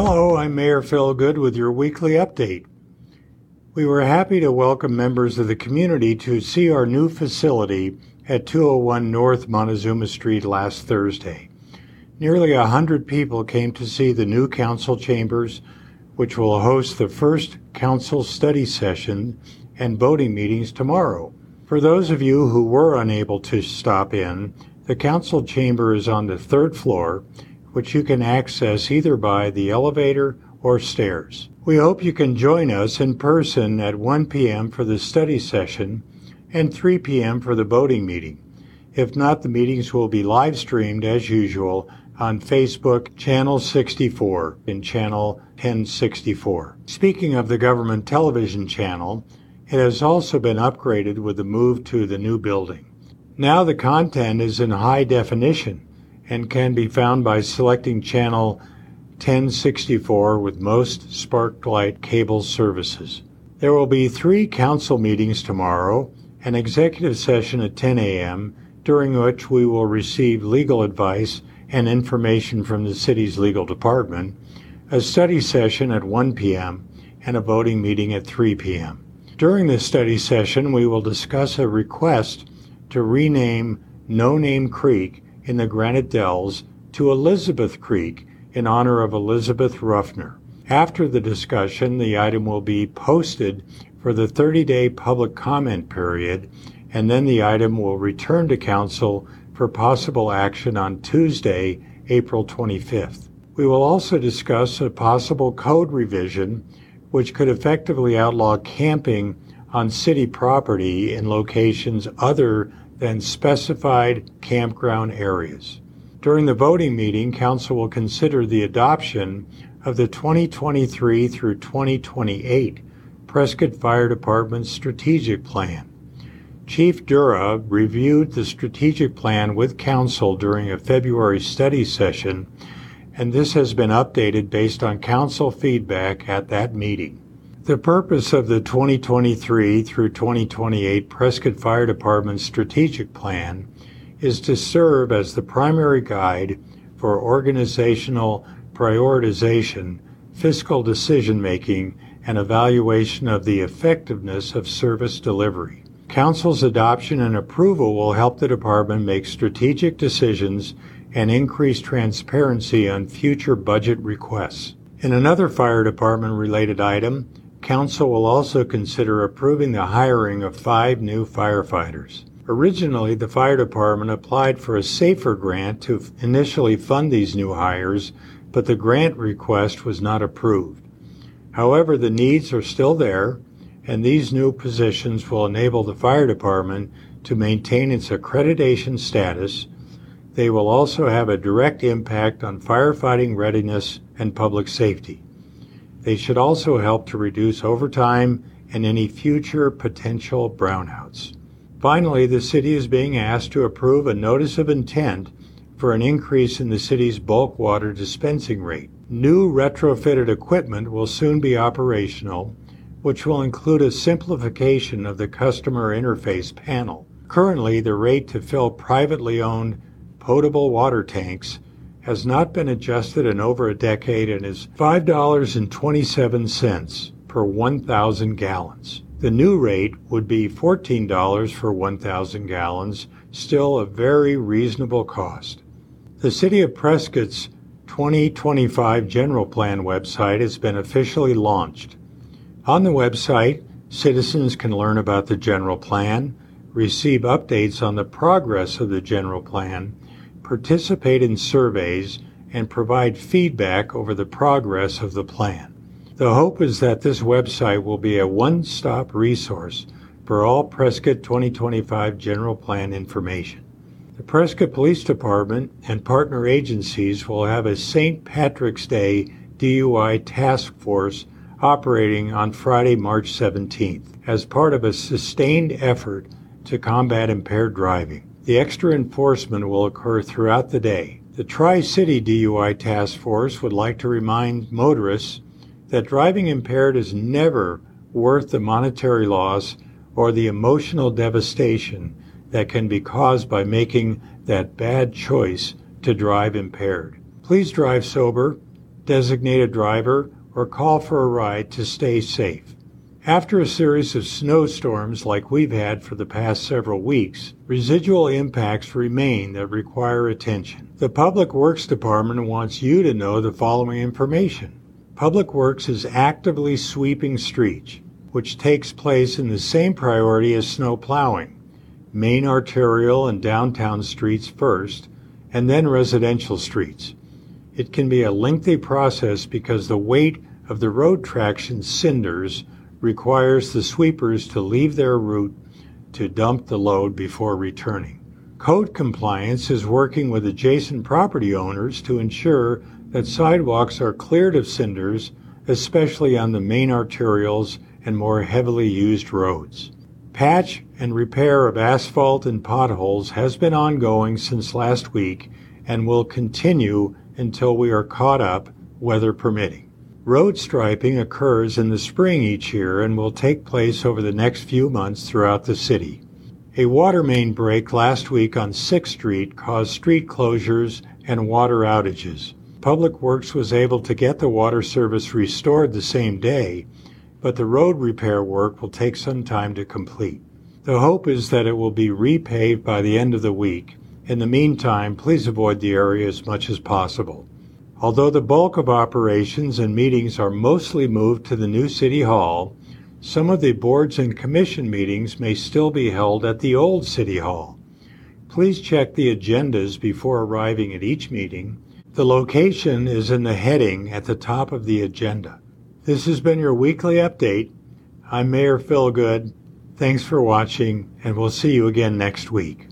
Hello, I'm Mayor Phil Goode with your weekly update. We were happy to welcome members of the community to see our new facility at 201 North Montezuma Street last Thursday. Nearly a hundred people came to see the new council chambers, which will host the first council study session and voting meetings tomorrow. For those of you who were unable to stop in, the council chamber is on the third floor which you can access either by the elevator or stairs. We hope you can join us in person at 1 p.m. for the study session and 3 p.m. for the voting meeting. If not, the meetings will be live streamed as usual on Facebook Channel 64 in Channel 1064. Speaking of the government television channel, it has also been upgraded with the move to the new building. Now the content is in high definition and can be found by selecting channel 1064 with most Sparklight cable services. There will be three council meetings tomorrow, an executive session at 10 a.m., during which we will receive legal advice and information from the city's legal department, a study session at 1 p.m., and a voting meeting at 3 p.m. During this study session, we will discuss a request to rename No Name Creek in the Granite Dells to Elizabeth Creek in honor of Elizabeth Ruffner. After the discussion, the item will be posted for the 30 day public comment period, and then the item will return to Council for possible action on Tuesday, April 25th. We will also discuss a possible code revision which could effectively outlaw camping on city property in locations other than specified campground areas. During the voting meeting, Council will consider the adoption of the 2023 through 2028 Prescott Fire Department Strategic Plan. Chief Dura reviewed the strategic plan with Council during a February study session, and this has been updated based on Council feedback at that meeting. The purpose of the 2023 through 2028 Prescott Fire Department Strategic Plan is to serve as the primary guide for organizational prioritization, fiscal decision making, and evaluation of the effectiveness of service delivery. Council's adoption and approval will help the department make strategic decisions and increase transparency on future budget requests. In another fire department related item, Council will also consider approving the hiring of five new firefighters. Originally, the fire department applied for a SAFER grant to initially fund these new hires, but the grant request was not approved. However, the needs are still there, and these new positions will enable the fire department to maintain its accreditation status. They will also have a direct impact on firefighting readiness and public safety. They should also help to reduce overtime and any future potential brownouts. Finally, the city is being asked to approve a notice of intent for an increase in the city's bulk water dispensing rate. New retrofitted equipment will soon be operational, which will include a simplification of the customer interface panel. Currently, the rate to fill privately owned potable water tanks has not been adjusted in over a decade and is $5.27 per 1,000 gallons. The new rate would be $14 for 1,000 gallons, still a very reasonable cost. The City of Prescott's 2025 General Plan website has been officially launched. On the website, citizens can learn about the General Plan, receive updates on the progress of the General Plan, participate in surveys, and provide feedback over the progress of the plan. The hope is that this website will be a one stop resource for all Prescott 2025 General Plan information. The Prescott Police Department and partner agencies will have a St. Patrick's Day DUI task force operating on Friday, March 17th as part of a sustained effort to combat impaired driving. The extra enforcement will occur throughout the day. The Tri City DUI Task Force would like to remind motorists that driving impaired is never worth the monetary loss or the emotional devastation that can be caused by making that bad choice to drive impaired. Please drive sober, designate a driver, or call for a ride to stay safe. After a series of snowstorms like we've had for the past several weeks, residual impacts remain that require attention. The Public Works Department wants you to know the following information. Public Works is actively sweeping streets, which takes place in the same priority as snow plowing. Main arterial and downtown streets first, and then residential streets. It can be a lengthy process because the weight of the road traction cinders requires the sweepers to leave their route to dump the load before returning. Code compliance is working with adjacent property owners to ensure that sidewalks are cleared of cinders, especially on the main arterials and more heavily used roads. Patch and repair of asphalt and potholes has been ongoing since last week and will continue until we are caught up, weather permitting. Road striping occurs in the spring each year and will take place over the next few months throughout the city. A water main break last week on 6th Street caused street closures and water outages. Public Works was able to get the water service restored the same day, but the road repair work will take some time to complete. The hope is that it will be repaved by the end of the week. In the meantime, please avoid the area as much as possible. Although the bulk of operations and meetings are mostly moved to the new City Hall, some of the boards and commission meetings may still be held at the old City Hall. Please check the agendas before arriving at each meeting. The location is in the heading at the top of the agenda. This has been your weekly update. I'm Mayor Phil Goode. Thanks for watching, and we'll see you again next week.